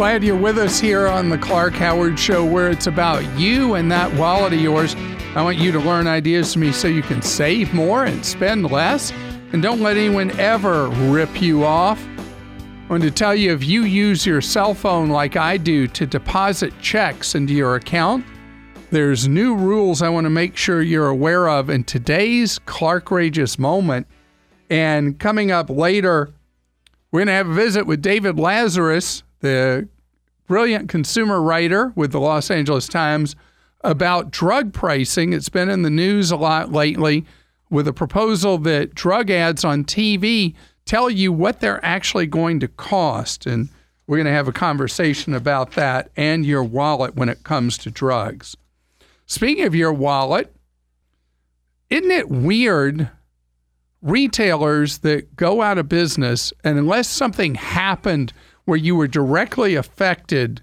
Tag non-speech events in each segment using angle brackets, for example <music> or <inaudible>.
Glad you're with us here on the Clark Howard Show, where it's about you and that wallet of yours. I want you to learn ideas from me so you can save more and spend less. And don't let anyone ever rip you off. I want to tell you if you use your cell phone like I do to deposit checks into your account, there's new rules I want to make sure you're aware of in today's Clarkrageous moment. And coming up later, we're going to have a visit with David Lazarus, the brilliant consumer writer with the Los Angeles Times, about drug pricing. It's been in the news a lot lately with a proposal that drug ads on TV tell you what they're actually going to cost. And we're going to have a conversation about that and your wallet when it comes to drugs. Speaking of your wallet, isn't it weird? Retailers that go out of business, and unless something happened where you were directly affected,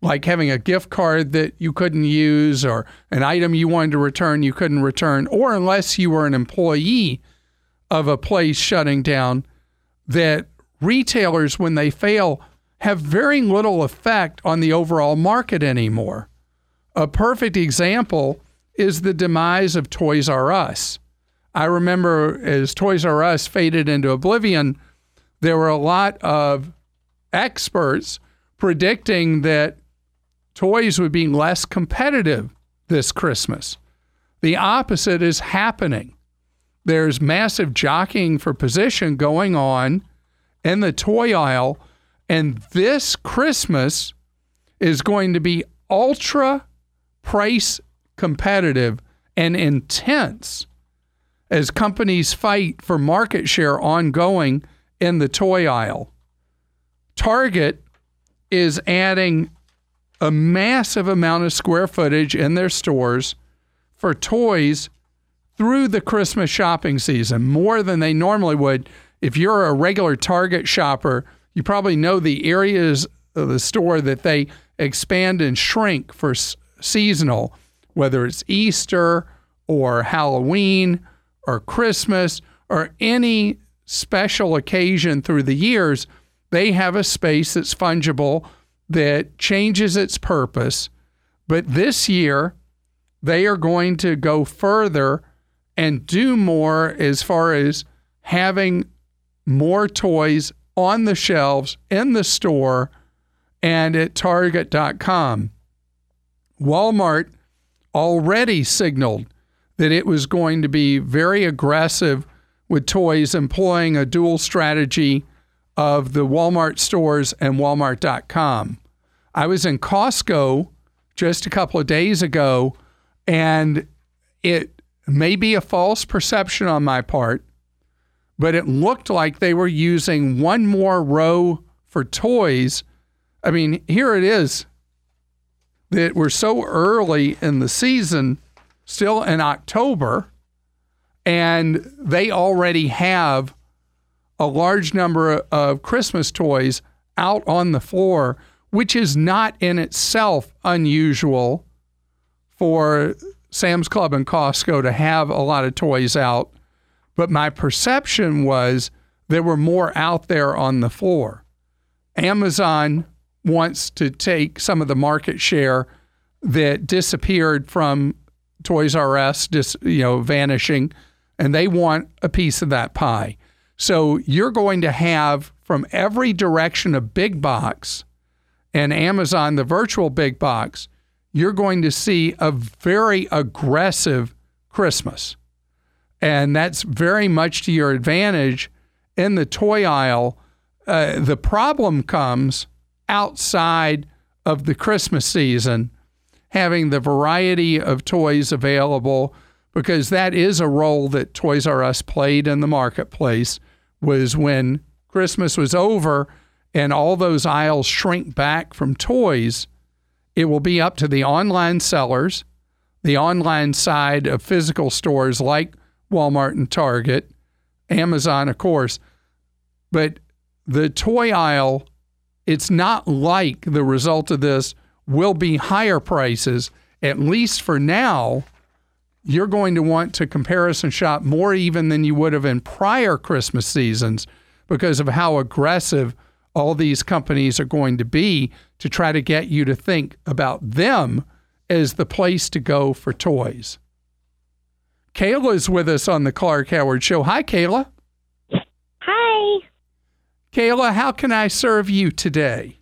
like having a gift card that you couldn't use or an item you wanted to return you couldn't return, or unless you were an employee of a place shutting down, that retailers, when they fail, have very little effect on the overall market anymore. A perfect example is the demise of Toys R Us. I remember as Toys R Us faded into oblivion, there were a lot of experts predicting that toys would be less competitive this Christmas. The opposite is happening. There's massive jockeying for position going on in the toy aisle, and this Christmas is going to be ultra price competitive and intense as companies fight for market share ongoing in the toy aisle. Target is adding a massive amount of square footage in their stores for toys through the Christmas shopping season, more than they normally would. If you're a regular Target shopper, you probably know the areas of the store that they expand and shrink for s- seasonal, whether it's Easter or Halloween or Christmas or any special occasion through the years they have a space that's fungible that changes its purpose. But this year, they are going to go further and do more as far as having more toys on the shelves in the store and at target.com. Walmart already signaled that it was going to be very aggressive with toys, employing a dual strategy of the Walmart stores and Walmart.com. I was in Costco just a couple of days ago, and it may be a false perception on my part, but it looked like they were using one more row for toys. I mean, here it is that we're so early in the season, still in October, and they already have a large number of Christmas toys out on the floor, which is not in itself unusual for Sam's Club and Costco to have a lot of toys out. But my perception was there were more out there on the floor. Amazon wants to take some of the market share that disappeared from Toys R Us, just you know, vanishing, and they want a piece of that pie. So you're going to have from every direction of big box and Amazon, the virtual big box, you're going to see a very aggressive Christmas. And that's very much to your advantage in the toy aisle. Uh, the problem comes outside of the Christmas season, having the variety of toys available, because that is a role that Toys R Us played in the marketplace was when Christmas was over and all those aisles shrink back from toys, it will be up to the online sellers, the online side of physical stores like Walmart and Target, Amazon, of course. But the toy aisle, it's not like the result of this will be higher prices, at least for now. You're going to want to comparison shop more even than you would have in prior Christmas seasons because of how aggressive all these companies are going to be to try to get you to think about them as the place to go for toys. Kayla is with us on the Clark Howard Show. Hi, Kayla. Hi. Kayla, how can I serve you today?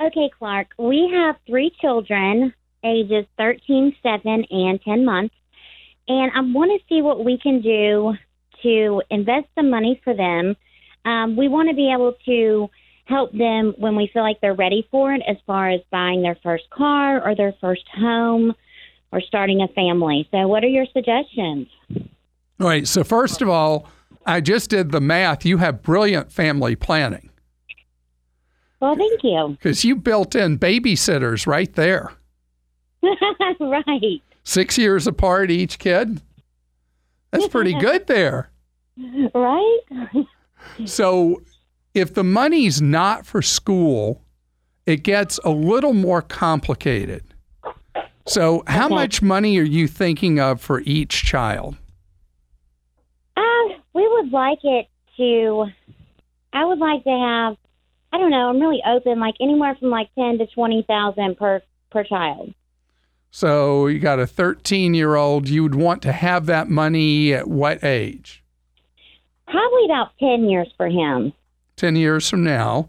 Okay, Clark. We have three children, ages 13, 7, and 10 months. And I want to see what we can do to invest some money for them. Um, we want to be able to help them when we feel like they're ready for it, as far as buying their first car or their first home or starting a family. So, what are your suggestions? All right. So, first of all, I just did the math. You have brilliant family planning. Well, thank you. Because you built in babysitters right there. <laughs> right. Six years apart each kid. That's pretty <laughs> good there. Right? So, if the money's not for school, it gets a little more complicated. So, how Okay. much money are you thinking of for each child? Uh, we would like it to. I would like to have. I don't know. I'm really open. Like anywhere from like ten to twenty thousand per per child. So, you got a 13 year old, you would want to have that money at what age? Probably about ten years for him. 10 years from now.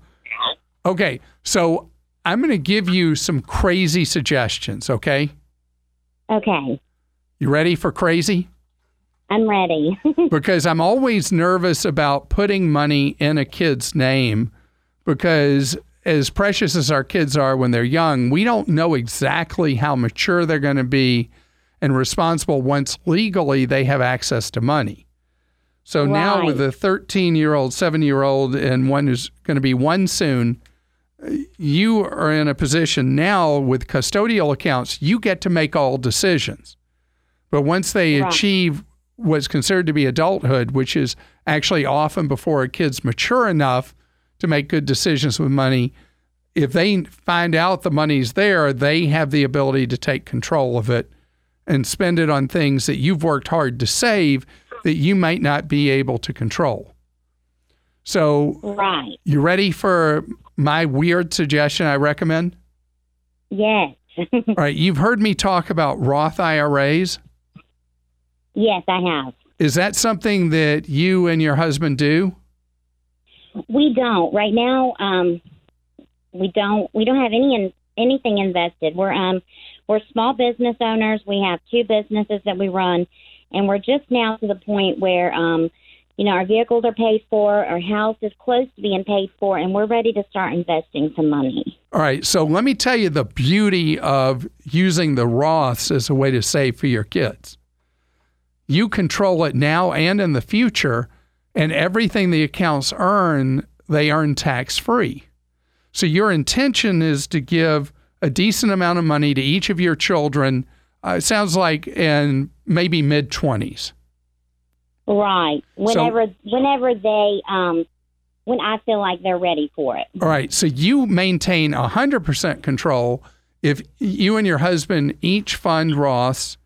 Okay, so I'm going to give you some crazy suggestions, okay? Okay, You ready for crazy? I'm ready. <laughs> because I'm always nervous about putting money in a kid's name because as precious as our kids are when they're young, we don't know exactly how mature they're going to be and responsible once legally they have access to money. So now with a 13 year old, seven year old, and one who's going to be one soon, you are in a position now with custodial accounts, you get to make all decisions. But once they Right. achieve what's considered to be adulthood, which is actually often before a kid's mature enough to make good decisions with money, if they find out the money's there, they have the ability to take control of it and spend it on things that you've worked hard to save that you might not be able to control. So, right. you ready for my weird suggestion I recommend? Yes. All <laughs> right, you've heard me talk about Roth IRAs. yes, I have. Is that something that you and your husband do? We don't right now. Um, we don't. We don't have any in, anything invested. We're um, we're small business owners. We have two businesses that we run, and we're just now to the point where um, you know, our vehicles are paid for, our house is close to being paid for, and we're ready to start investing some money. All right, so let me tell you the beauty of using the Roths as a way to save for your kids. You control it now and in the future, and everything the accounts earn, they earn tax free. So your intention is to give a decent amount of money to each of your children. Uh, it sounds like in maybe mid 20s. Right. Whenever whenever they um when I feel like they're ready for it. All right. So you maintain 100% control. If you and your husband each fund Roths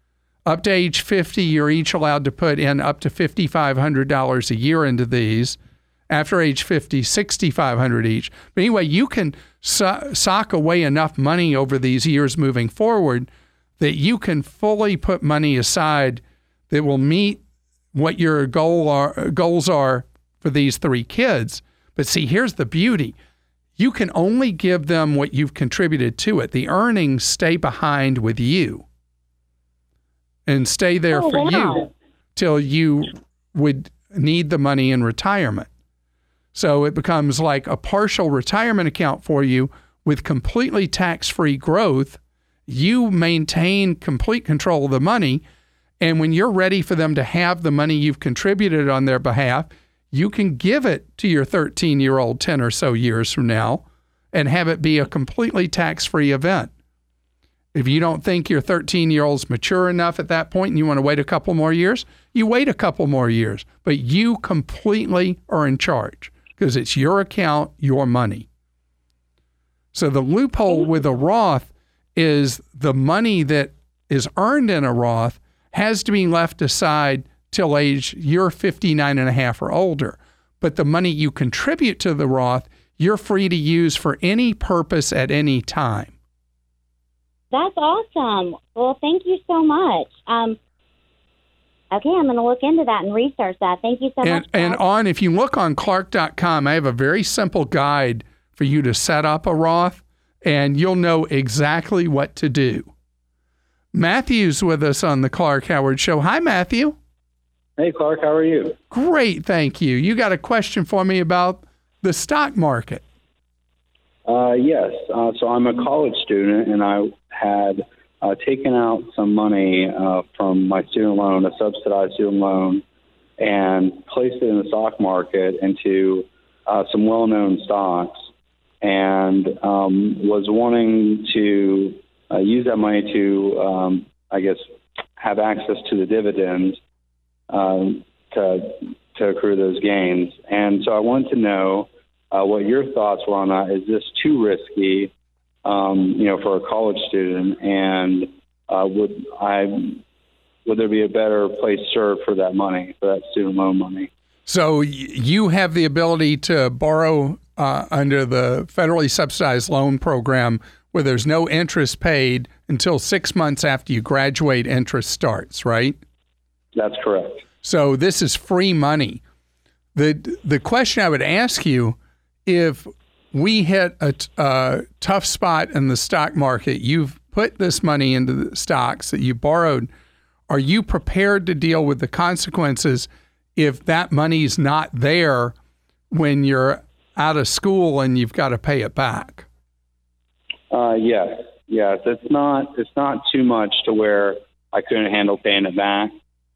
up to age 50, you're each allowed to put in up to $5,500 a year into these. After age 50, 6500 each. But anyway, you can so- sock away enough money over these years moving forward that you can fully put money aside that will meet what your goal are, goals are for these three kids. But see, here's the beauty. You can only give them what you've contributed to it. The earnings stay behind with you and stay there Oh, for you till you would need the money in retirement. So it becomes like a partial retirement account for you with completely tax free growth. You maintain complete control of the money. And when you're ready for them to have the money you've contributed on their behalf, you can give it to your 13 year old 10 or so years from now and have it be a completely tax free event. If you don't think your 13 year old's mature enough at that point and you want to wait a couple more years, you wait a couple more years. But you completely are in charge because it's your account, your money. So the loophole with a Roth is the money that is earned in a Roth has to be left aside till age you're 59 and a half or older. But the money you contribute to the Roth you're free to use for any purpose at any time. That's awesome. Well, thank you so much. Um, okay, I'm going to look into that and research that. Thank you so and, much. And on, if you look on Clark.com, I have a very simple guide for you to set up a Roth, and you'll know exactly what to do. Matthew's with us on the Clark Howard Show. Hi, Matthew. Hey, Clark, how are you? Great, thank you. You got a question for me about the stock market? Uh, yes. Uh, so I'm a college student, and I had uh, taken out some money uh, from my student loan, a subsidized student loan, and placed it in the stock market into uh, some well-known stocks, and um, was wanting to uh, use that money to, um, I guess, have access to the dividends um, to to accrue those gains. And so I wanted to know uh, what your thoughts were on that. Is this too risky, um, you know, for a college student? And uh, would I would there be a better place served for that money, for that student loan money? So you have the ability to borrow uh, under the federally subsidized loan program where there's no interest paid until six months after you graduate, interest starts, right? That's correct. So this is free money. The the question I would ask you if we hit a t- a tough spot in the stock market, you've put this money into the stocks that you borrowed. Are you prepared to deal with the consequences if that money's not there when you're out of school and you've got to pay it back? Uh, yes, yes. It's not it's not too much to where I couldn't handle paying it back.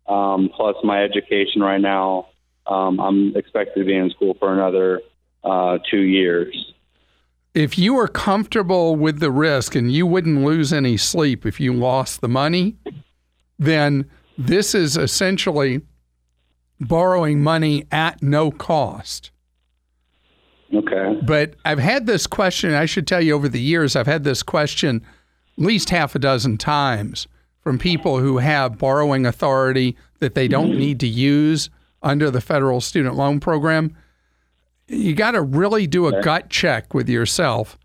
Um, plus, my education right now, um, I'm expected to be in school for another uh, two years. If you were comfortable with the risk and you wouldn't lose any sleep if you lost the money, then this is essentially borrowing money at no cost. Okay. But I've had this question, I should tell you over the years, I've had this question at least half a dozen times from people who have borrowing authority that they don't need to use under the federal student loan program. You got to really do a gut check with yourself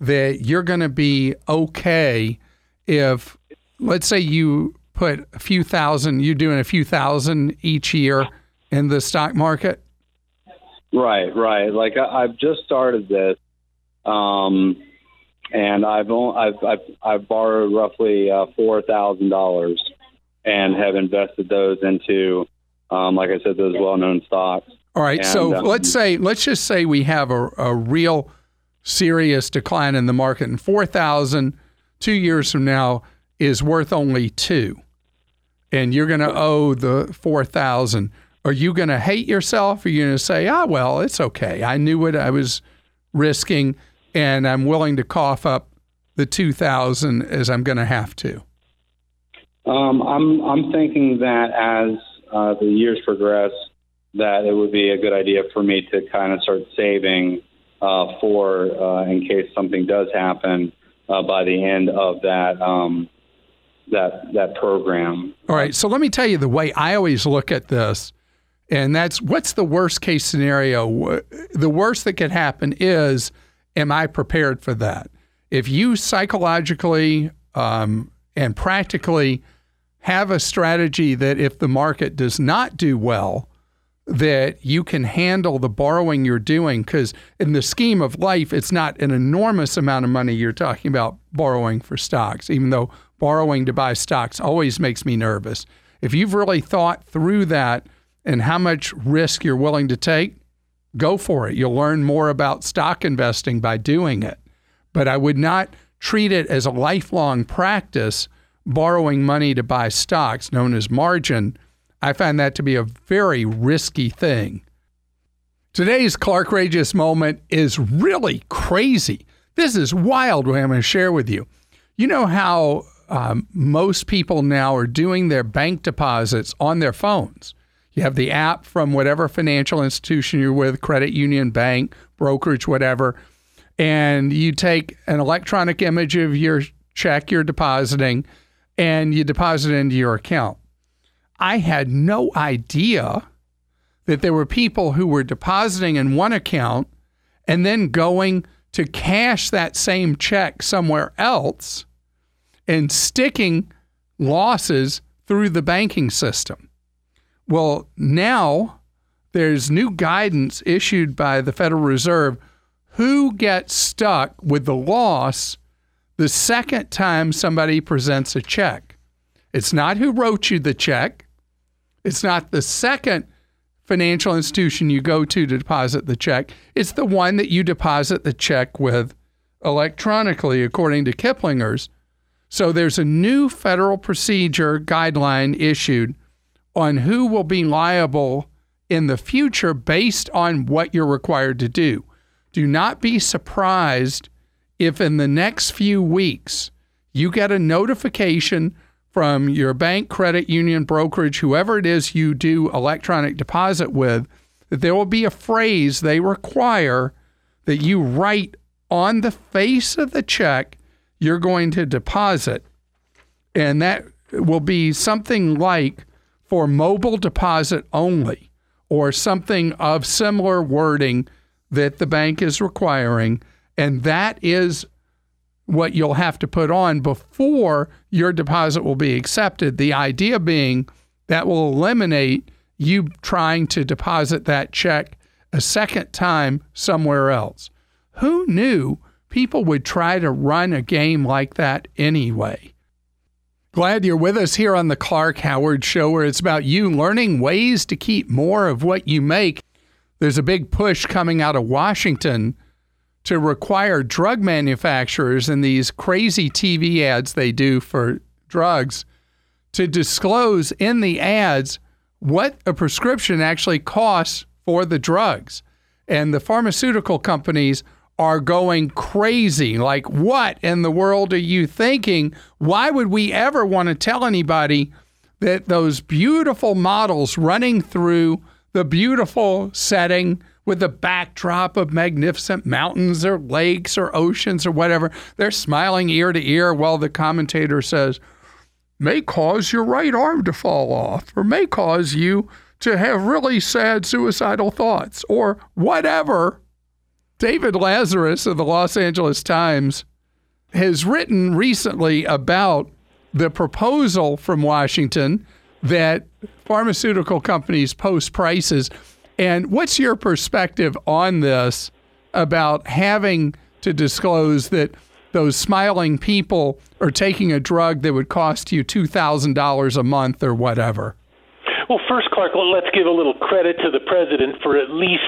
that you're going to be okay if, let's say, you put a few thousand, you're doing a few thousand each year in the stock market. Right, right. Like I, I've just started this, um, and I've, only, I've I've I've borrowed roughly uh, four thousand dollars, and have invested those into, um, like I said, those well-known stocks. All right. And, so um, let's say, let's just say we have a, a real serious decline in the market, and 4,000 two years from now is worth only two, and you're going to owe the 4,000. Are you going to hate yourself? Are you going to say, ah, well, it's okay. I knew what I was risking, and I'm willing to cough up the 2,000 as I'm going to have to? Um, I'm I'm thinking that as uh, the years progress, that it would be a good idea for me to kind of start saving uh, for uh, in case something does happen uh, by the end of that um, that that program. All right. So let me tell you the way I always look at this, and that's what's the worst case scenario? The worst that could happen is, am I prepared for that? If you psychologically um, and practically have a strategy that if the market does not do well, that you can handle the borrowing you're doing because in the scheme of life it's not an enormous amount of money you're talking about borrowing for stocks even though borrowing to buy stocks always makes me nervous. If you've really thought through that and how much risk you're willing to take go for it. You'll learn more about stock investing by doing it. But i would not treat it as a lifelong practice borrowing money to buy stocks known as margin I find that to be a very risky thing. Today's Clark Rageous moment is really crazy. This is wild what I'm going to share with you. You know how um, most people now are doing their bank deposits on their phones. You have the app from whatever financial institution you're with, credit union, bank, brokerage, whatever, and you take an electronic image of your check you're depositing and you deposit it into your account. I had no idea that there were people who were depositing in one account and then going to cash that same check somewhere else and sticking losses through the banking system. Well, now there's new guidance issued by the Federal Reserve who gets stuck with the loss the second time somebody presents a check. It's not who wrote you the check. It's not the second financial institution you go to to deposit the check. It's the one that you deposit the check with electronically, according to Kiplinger's. So there's a new federal procedure guideline issued on who will be liable in the future based on what you're required to do. Do not be surprised if in the next few weeks you get a notification from your bank, credit union, brokerage, whoever it is you do electronic deposit with, that there will be a phrase they require that you write on the face of the check you're going to deposit. And that will be something like for mobile deposit only, or something of similar wording that the bank is requiring. And that is what you'll have to put on before your deposit will be accepted. The idea being that will eliminate you trying to deposit that check a second time somewhere else. Who knew people would try to run a game like that anyway? Glad you're with us here on the Clark Howard Show, where it's about you learning ways to keep more of what you make. There's a big push coming out of Washington to require drug manufacturers in these crazy TV ads they do for drugs to disclose in the ads what a prescription actually costs for the drugs. And the pharmaceutical companies are going crazy. Like, what in the world are you thinking? Why would we ever want to tell anybody that those beautiful models running through the beautiful setting with a backdrop of magnificent mountains or lakes or oceans or whatever. They're smiling ear to ear while the commentator says, may cause your right arm to fall off or may cause you to have really sad suicidal thoughts or whatever. David Lazarus of the Los Angeles Times has written recently about the proposal from Washington that pharmaceutical companies post prices and what's your perspective on this about having to disclose that those smiling people are taking a drug that would cost you $2,000 a month or whatever? Well, first, Clark, let's give a little credit to the president for at least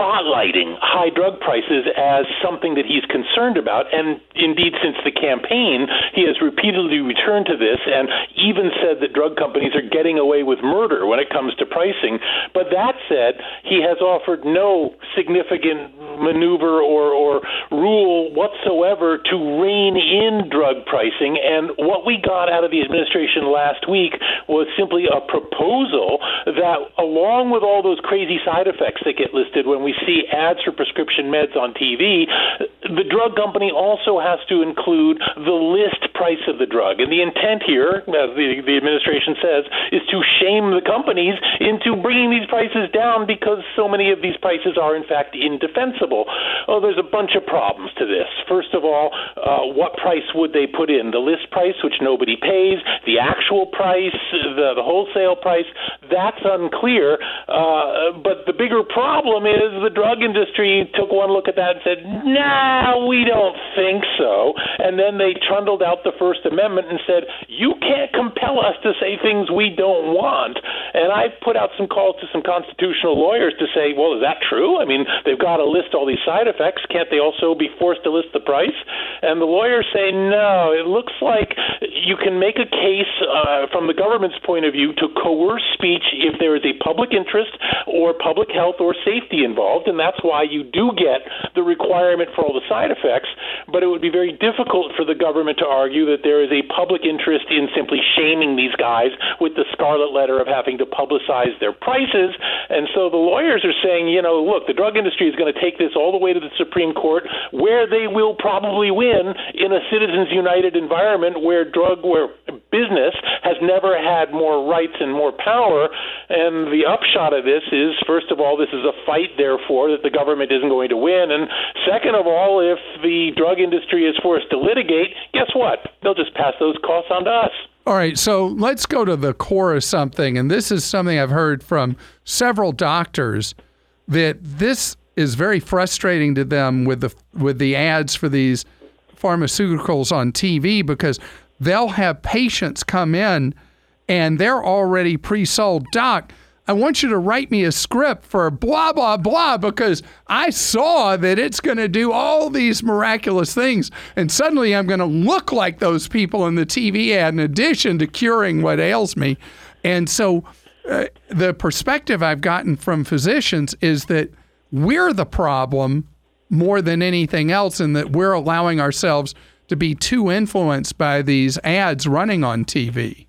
spotlighting high drug prices as something that he's concerned about. And indeed, since the campaign, he has repeatedly returned to this and even said that drug companies are getting away with murder when it comes to pricing. But that said, he has offered no significant maneuver or, or rule whatsoever to rein in drug pricing. And what we got out of the administration last week was simply a proposal that, along with all those crazy side effects that get listed when we we see ads for prescription meds on TV, the drug company also has to include the list price of the drug. And the intent here, as the, the administration says, is to shame the companies into bringing these prices down because so many of these prices are, in fact, indefensible. Oh, there's a bunch of problems to this. First of all, uh, what price would they put in? The list price, which nobody pays, the actual price, the, the wholesale price, that's unclear. Uh, but the bigger problem is the drug industry took one look at that and said, "Nah, we don't think so." And then they trundled out the First Amendment and said, "You can't compel us to say things we don't want." And I put out some calls to some constitutional lawyers to say, "Well, is that true? I mean, they've got to list all these side effects. Can't they also be forced to list the price?" And the lawyers say, "No. It looks like you can make a case uh, from the government's point of view to coerce speech if there is a public interest or public health or safety involved." involved, and that's why you do get the requirement for all the side effects. But it would be very difficult for the government to argue that there is a public interest in simply shaming these guys with the scarlet letter of having to publicize their prices. And so the lawyers are saying, you know, look, the drug industry is going to take this all the way to the Supreme Court, where they will probably win in a Citizens United environment where drug where business has never had more rights and more power. And the upshot of this is, first of all, this is a fight, therefore, that the government isn't going to win. And second of all, if the drug industry is forced to litigate, guess what? They'll just pass those costs on to us. All right, so let's go to the core of something. And this is something I've heard from several doctors that this is very frustrating to them with the with the ads for these pharmaceuticals on TV because they'll have patients come in and they're already pre-sold. Doc, I want you to write me a script for blah blah blah because I saw that it's going to do all these miraculous things and suddenly I'm going to look like those people in the TV ad in addition to curing what ails me. And so uh, the perspective I've gotten from physicians is that we're the problem more than anything else, and that we're allowing ourselves to be too influenced by these ads running on TV.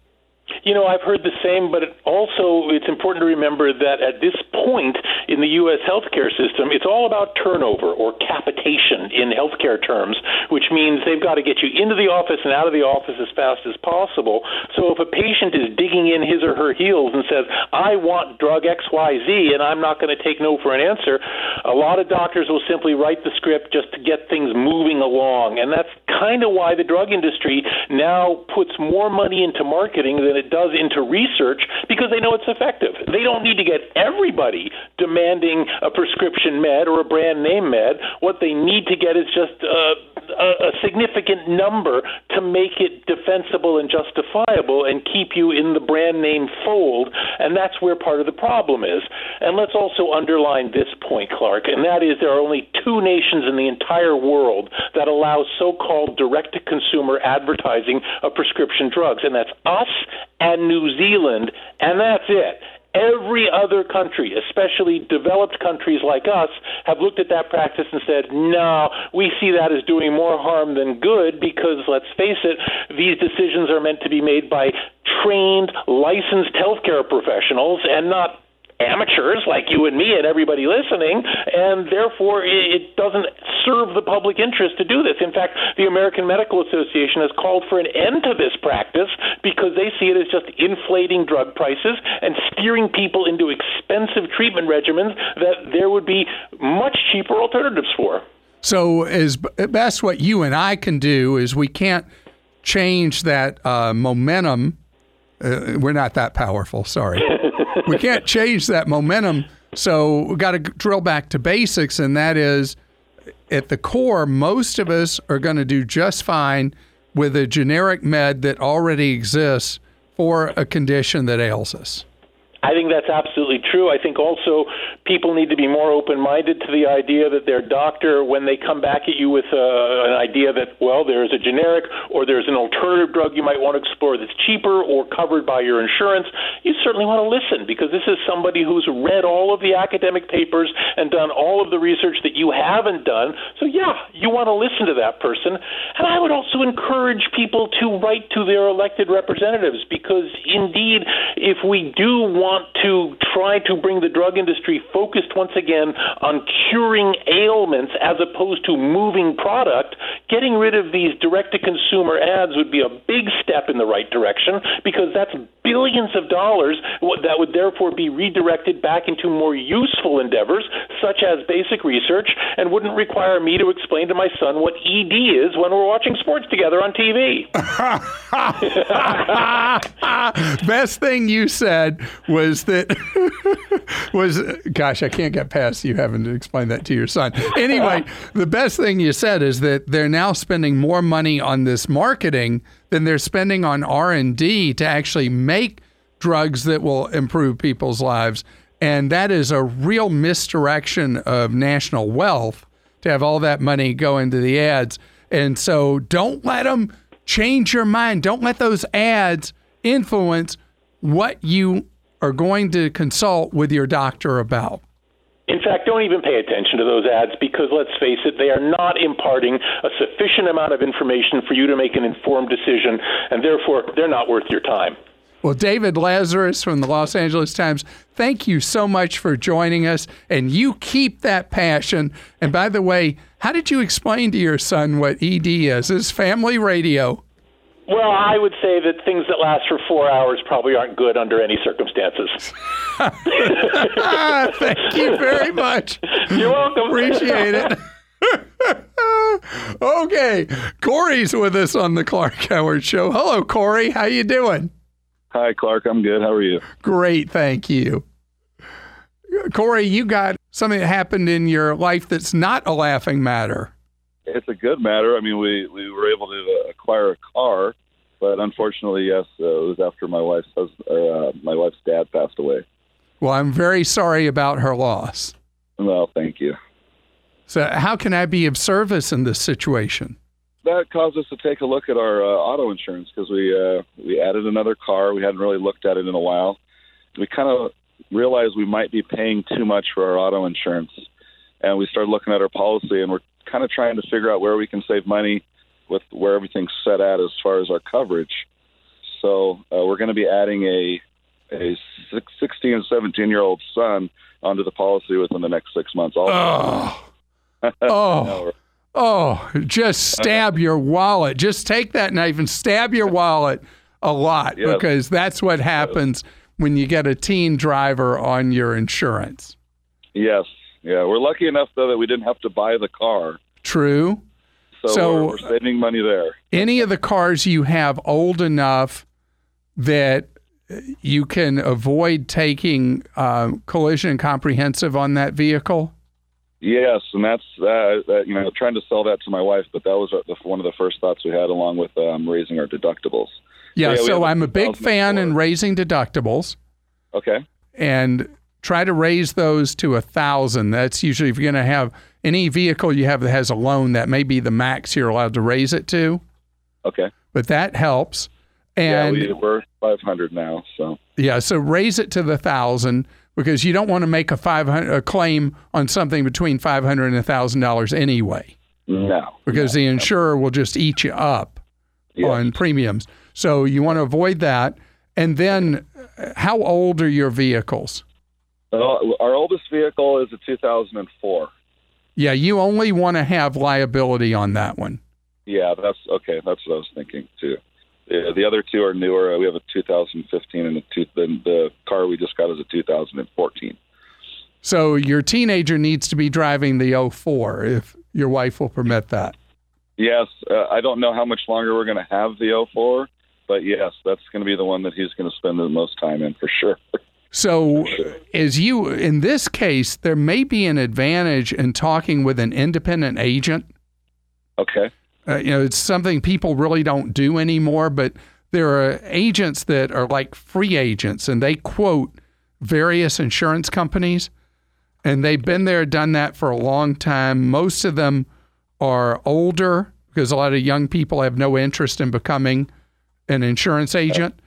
You know, I've heard the same, but also it's important to remember that at this point in the U.S. healthcare system, it's all about turnover or capitation in healthcare terms, which means they've got to get you into the office and out of the office as fast as possible. So if a patient is digging in his or her heels and says, I want drug XYZ and I'm not going to take no for an answer, a lot of doctors will simply write the script just to get things moving along. And that's kind of why the drug industry now puts more money into marketing than it does into research because they know it's effective. They don't need to get everybody demanding a prescription med or a brand name med. What they need to get is just uh, a, a significant number to make it defensible and justifiable and keep you in the brand name fold. And that's where part of the problem is. And let's also underline this point, Clark, and that is there are only two nations in the entire world that allow so called direct to consumer advertising of prescription drugs, and that's us and New Zealand, and that's it. Every other country, especially developed countries like us, have looked at that practice and said, no, we see that as doing more harm than good because, let's face it, these decisions are meant to be made by trained, licensed healthcare professionals and not amateurs like you and me and everybody listening, and therefore it doesn't serve the public interest to do this. In fact, the American Medical Association has called for an end to this practice because they see it as just inflating drug prices and steering people into expensive treatment regimens that there would be much cheaper alternatives for. So, as best what you and I can do is we can't change that uh, momentum. Uh, we're not that powerful, sorry. <laughs> we can't change that momentum. So we've got to drill back to basics, and that is at the core, most of us are going to do just fine with a generic med that already exists for a condition that ails us. I think that's absolutely true. I think also people need to be more open minded to the idea that their doctor, when they come back at you with uh, an idea that, well, there's a generic or there's an alternative drug you might want to explore that's cheaper or covered by your insurance, you certainly want to listen because this is somebody who's read all of the academic papers and done all of the research that you haven't done. So, yeah, you want to listen to that person. And I would also encourage people to write to their elected representatives because, indeed, if we do want want to try to bring the drug industry focused once again on curing ailments as opposed to moving product, getting rid of these direct to consumer ads would be a big step in the right direction because that's billions of dollars that would therefore be redirected back into more useful endeavors such as basic research and wouldn't require me to explain to my son what ED is when we're watching sports together on TV. <laughs> Best thing you said was that <laughs> was gosh, I can't get past you having to explain that to your son. Anyway, <laughs> the best thing you said is that they're now spending more money on this marketing than they're spending on R&D to actually make drugs that will improve people's lives. And that is a real misdirection of national wealth to have all that money go into the ads. And so don't let them change your mind. Don't let those ads influence what you are going to consult with your doctor about. In fact, don't even pay attention to those ads because let's face it, they are not imparting a sufficient amount of information for you to make an informed decision, and therefore they're not worth your time. Well, David Lazarus from the Los Angeles Times, thank you so much for joining us. And you keep that passion. And by the way, how did you explain to your son what ED is? Is family radio? Well, I would say that things that last for four hours probably aren't good under any circumstances. ah, <laughs> <laughs> thank you very much. You're welcome. Appreciate it. <laughs> okay, Corey's with us on the Clark Howard Show. Hello, Corey. How you doing? Hi, Clark. I'm good. How are you? Great, thank you. Corey, you got something that happened in your life that's not a laughing matter. It's a good matter. I mean, we we were able to uh, acquire a car, but unfortunately, yes, uh, it was after my wife's husband, uh, my wife's dad passed away. Well, I'm very sorry about her loss. Well, thank you. So, how can I be of service in this situation? That caused us to take a look at our uh, auto insurance because we uh, we added another car. We hadn't really looked at it in a while. We kind of realized we might be paying too much for our auto insurance, and we started looking at our policy, and we're kind of trying to figure out where we can save money with where everything's set at as far as our coverage. So uh, we're going to be adding a a 16 and 17 year old son onto the policy within the next six months. Also. Oh. <laughs> Oh. Oh, just stab your wallet. Just take that knife and stab your wallet a lot Yes. because that's what happens when you get a teen driver on your insurance. Yes, yeah. We're lucky enough though that we didn't have to buy the car, True. so, So- we're, we're saving money there. Any of the cars you have old enough that you can avoid taking um, collision comprehensive on that vehicle? Yes, and that's uh, that. You know, trying to sell that to my wife, but that was uh, the, one of the first thoughts we had, along with um, raising our deductibles. Yeah, Yeah, so have a I'm a big fan in raising deductibles. Okay. and try to raise those to a thousand. That's usually if you're going to have any vehicle you have that has a loan, that may be the max you're allowed to raise it to. Okay. But that helps. And yeah, we, we're 500 now, so yeah, so raise it to the thousand because you don't want to make a five hundred a claim on something between five hundred and a thousand dollars anyway, no. because the insurer will just eat you up Yes. on premiums. So you want to avoid that. And then, uh, how old are your vehicles? Our oldest vehicle is a 2004. Yeah, you only want to have liability on that one. Yeah, that's okay. That's what I was thinking too. Yeah, the other two are newer. We have a 2015 and a two, the, the car we just got is a 2014. So your teenager needs to be driving the 04 if your wife will permit that. Yes, uh, I don't know how much longer we're going to have the 04, but yes, that's going to be the one that he's going to spend the most time in for sure. <laughs> So as you in this case there may be an advantage in talking with an independent agent. okay. Uh, you know, it's something people really don't do anymore, but there are agents that are like free agents and they quote various insurance companies and they've been there done that for a long time. Most of them are older because a lot of young people have no interest in becoming an insurance agent.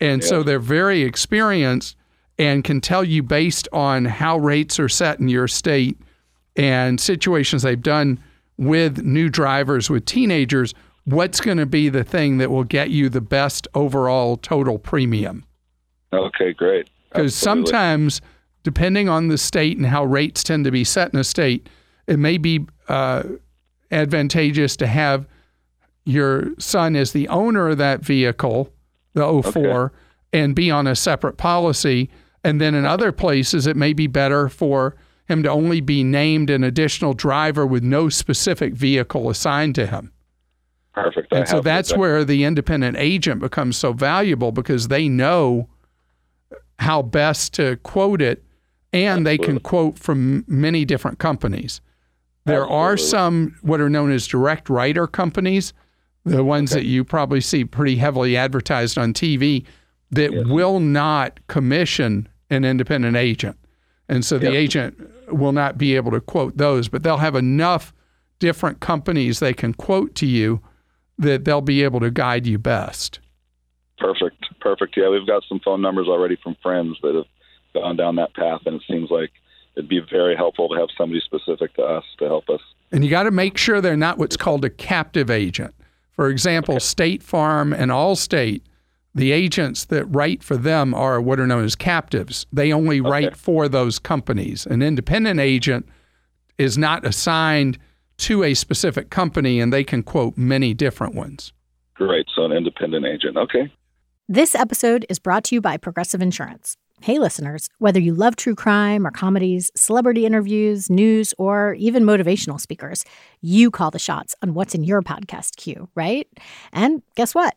And so they're very experienced and can tell you based on how rates are set in your state and situations they've done with new drivers, with teenagers, what's going to be the thing that will get you the best overall total premium. Okay, great. Because sometimes, depending on the state and how rates tend to be set in a state, it may be uh, advantageous to have your son as the owner of that vehicle, the 04, and be on a separate policy. And then in other places, it may be better for him to only be named an additional driver with no specific vehicle assigned to him. perfect. I And so that's that. where the independent agent becomes so valuable because they know how best to quote it and they can quote from many different companies. There are some what are known as direct writer companies, the ones that you probably see pretty heavily advertised on TV that will not commission an independent agent. And so the Yep. agent will not be able to quote those, but they'll have enough different companies they can quote to you that they'll be able to guide you best. Perfect. Perfect. Yeah, we've got some phone numbers already from friends that have gone down that path, and it seems like it'd be very helpful to have somebody specific to us to help us. And you got to make sure they're not what's called a captive agent. For example, State Farm and Allstate, the agents that write for them are what are known as captives. They only write for those companies. An independent agent is not assigned to a specific company and they can quote many different ones. Great. So an independent agent. Okay. This episode is brought to you by Progressive Insurance. Hey, listeners, whether you love true crime or comedies, celebrity interviews, news, or even motivational speakers, you call the shots on what's in your podcast queue, right? And guess what?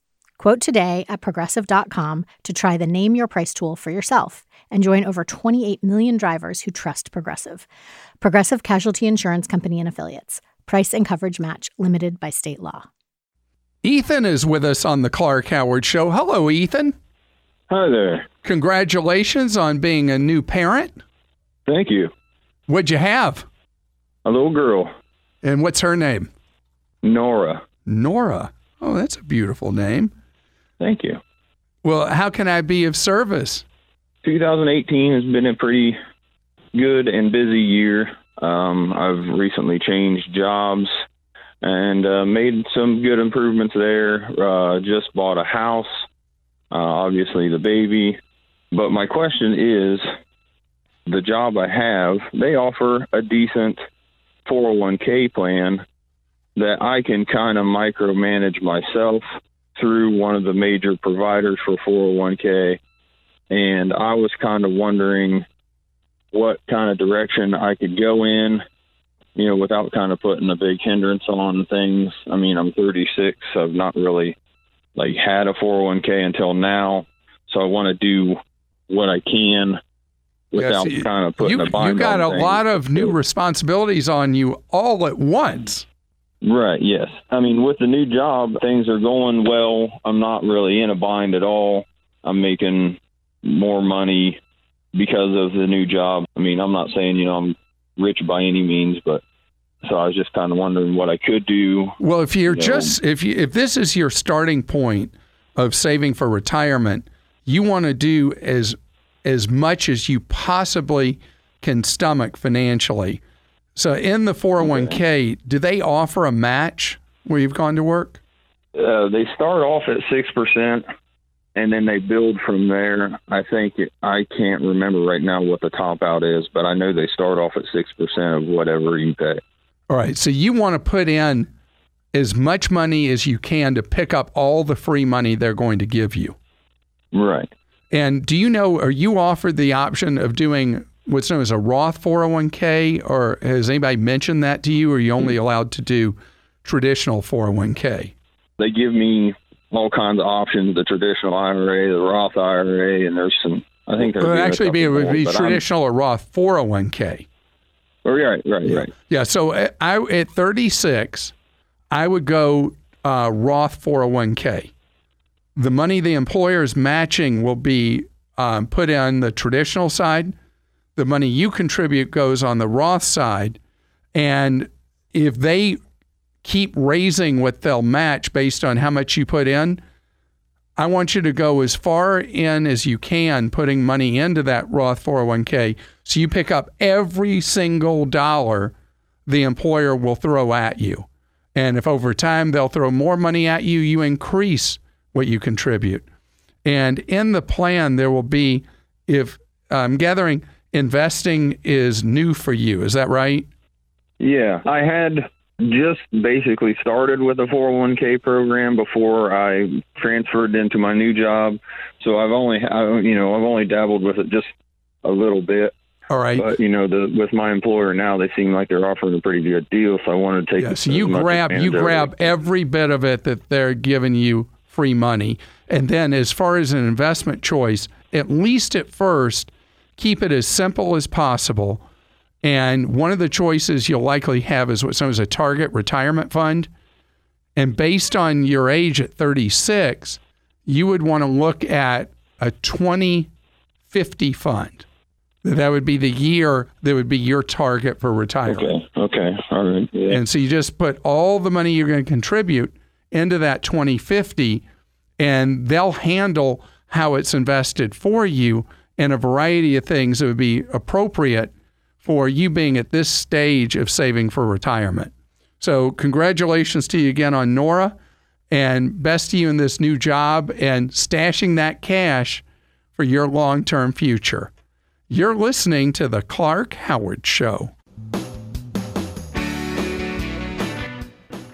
Quote today at progressive.com to try the Name Your Price tool for yourself and join over 28 million drivers who trust Progressive. Progressive Casualty Insurance Company and Affiliates. Price and coverage match limited by state law. Ethan is with us on the Clark Howard Show. Hello, Ethan. Hi there. Congratulations on being a new parent. Thank you. What'd you have? A little girl, And what's her name? Nora. Nora. Oh, that's a beautiful name. Thank you. Well, how can I be of service? 2018 has been a pretty good and busy year. Um, I've recently changed jobs and uh, made some good improvements there. Uh, just bought a house, uh, obviously the baby. But my question is the job I have, they offer a decent 401k plan that I can kind of micromanage myself through one of the major providers for 401k. And I was kind of wondering what kind of direction I could go in, you know, without kind of putting a big hindrance on things. I mean, I'm 36. I've not really like had a 401k until now. So I want to do what I can without Yes, you- kind of putting you, a bind you got a things. lot of new responsibilities on you all at once. Right, yes. I mean, with the new job, things are going well. I'm not really in a bind at all. I'm making more money because of the new job. I mean, I'm not saying, you know, I'm rich by any means, but so I was just kind of wondering what I could do. Well, if you're You know- just if you if this is your starting point of saving for retirement, you want to do as as much as you possibly can stomach financially. So in the 401k, do they offer a match where you've gone to work? Uh, they start off at 6%. And then they build from there. I think it, I can't remember right now what the top out is, but I know they start off at six percent of whatever you pay. All right. So you want to put in as much money as you can to pick up all the free money they're going to give you. Right. And do you know, are you offered the option of doing what's known as a Roth 401k, or has anybody mentioned that to you, or are you only allowed to do traditional 401k? they give me all kinds of options: the traditional IRA, the Roth IRA, and there's some. I think there's would actually be, it would be traditional or Roth 401k. Oh, right, right, right. Yeah. So at- I, at 36, I would go uh, Roth 401k. The money the employer is matching will be um, put on the traditional side. The money you contribute goes on the Roth side. And if they keep raising what they'll match based on how much you put in, I want you to go as far in as you can putting money into that Roth 401k so you pick up every single dollar the employer will throw at you. And if over time they'll throw more money at you, you increase what you contribute. And in the plan, there will be, if I'm gathering, investing is new for you. Is that right? Yeah, I had just basically started with a 401k program before I transferred into my new job. So I've only, I, you know, I've only dabbled with it just a little bit. All right. But you know, the with my employer now, they seem like they're offering a pretty good deal. So I wanted to take. Yeah, so you grab you grab every bit of it that they're giving you free money. And then as far as an investment choice, at least at first, keep it as simple as possible. And one of the choices you'll likely have is what's known as a target retirement fund. And based on your age at 36, you would want to look at a 2050 fund. That would be the year that would be your target for retirement. Okay. Okay. All right. Yeah. And so you just put all the money you're going to contribute into that 2050 and they'll handle how it's invested for you and a variety of things that would be appropriate for you being at this stage of saving for retirement. So, congratulations to you again on Nora and best to you in this new job and stashing that cash for your long term future. You're listening to The Clark Howard Show.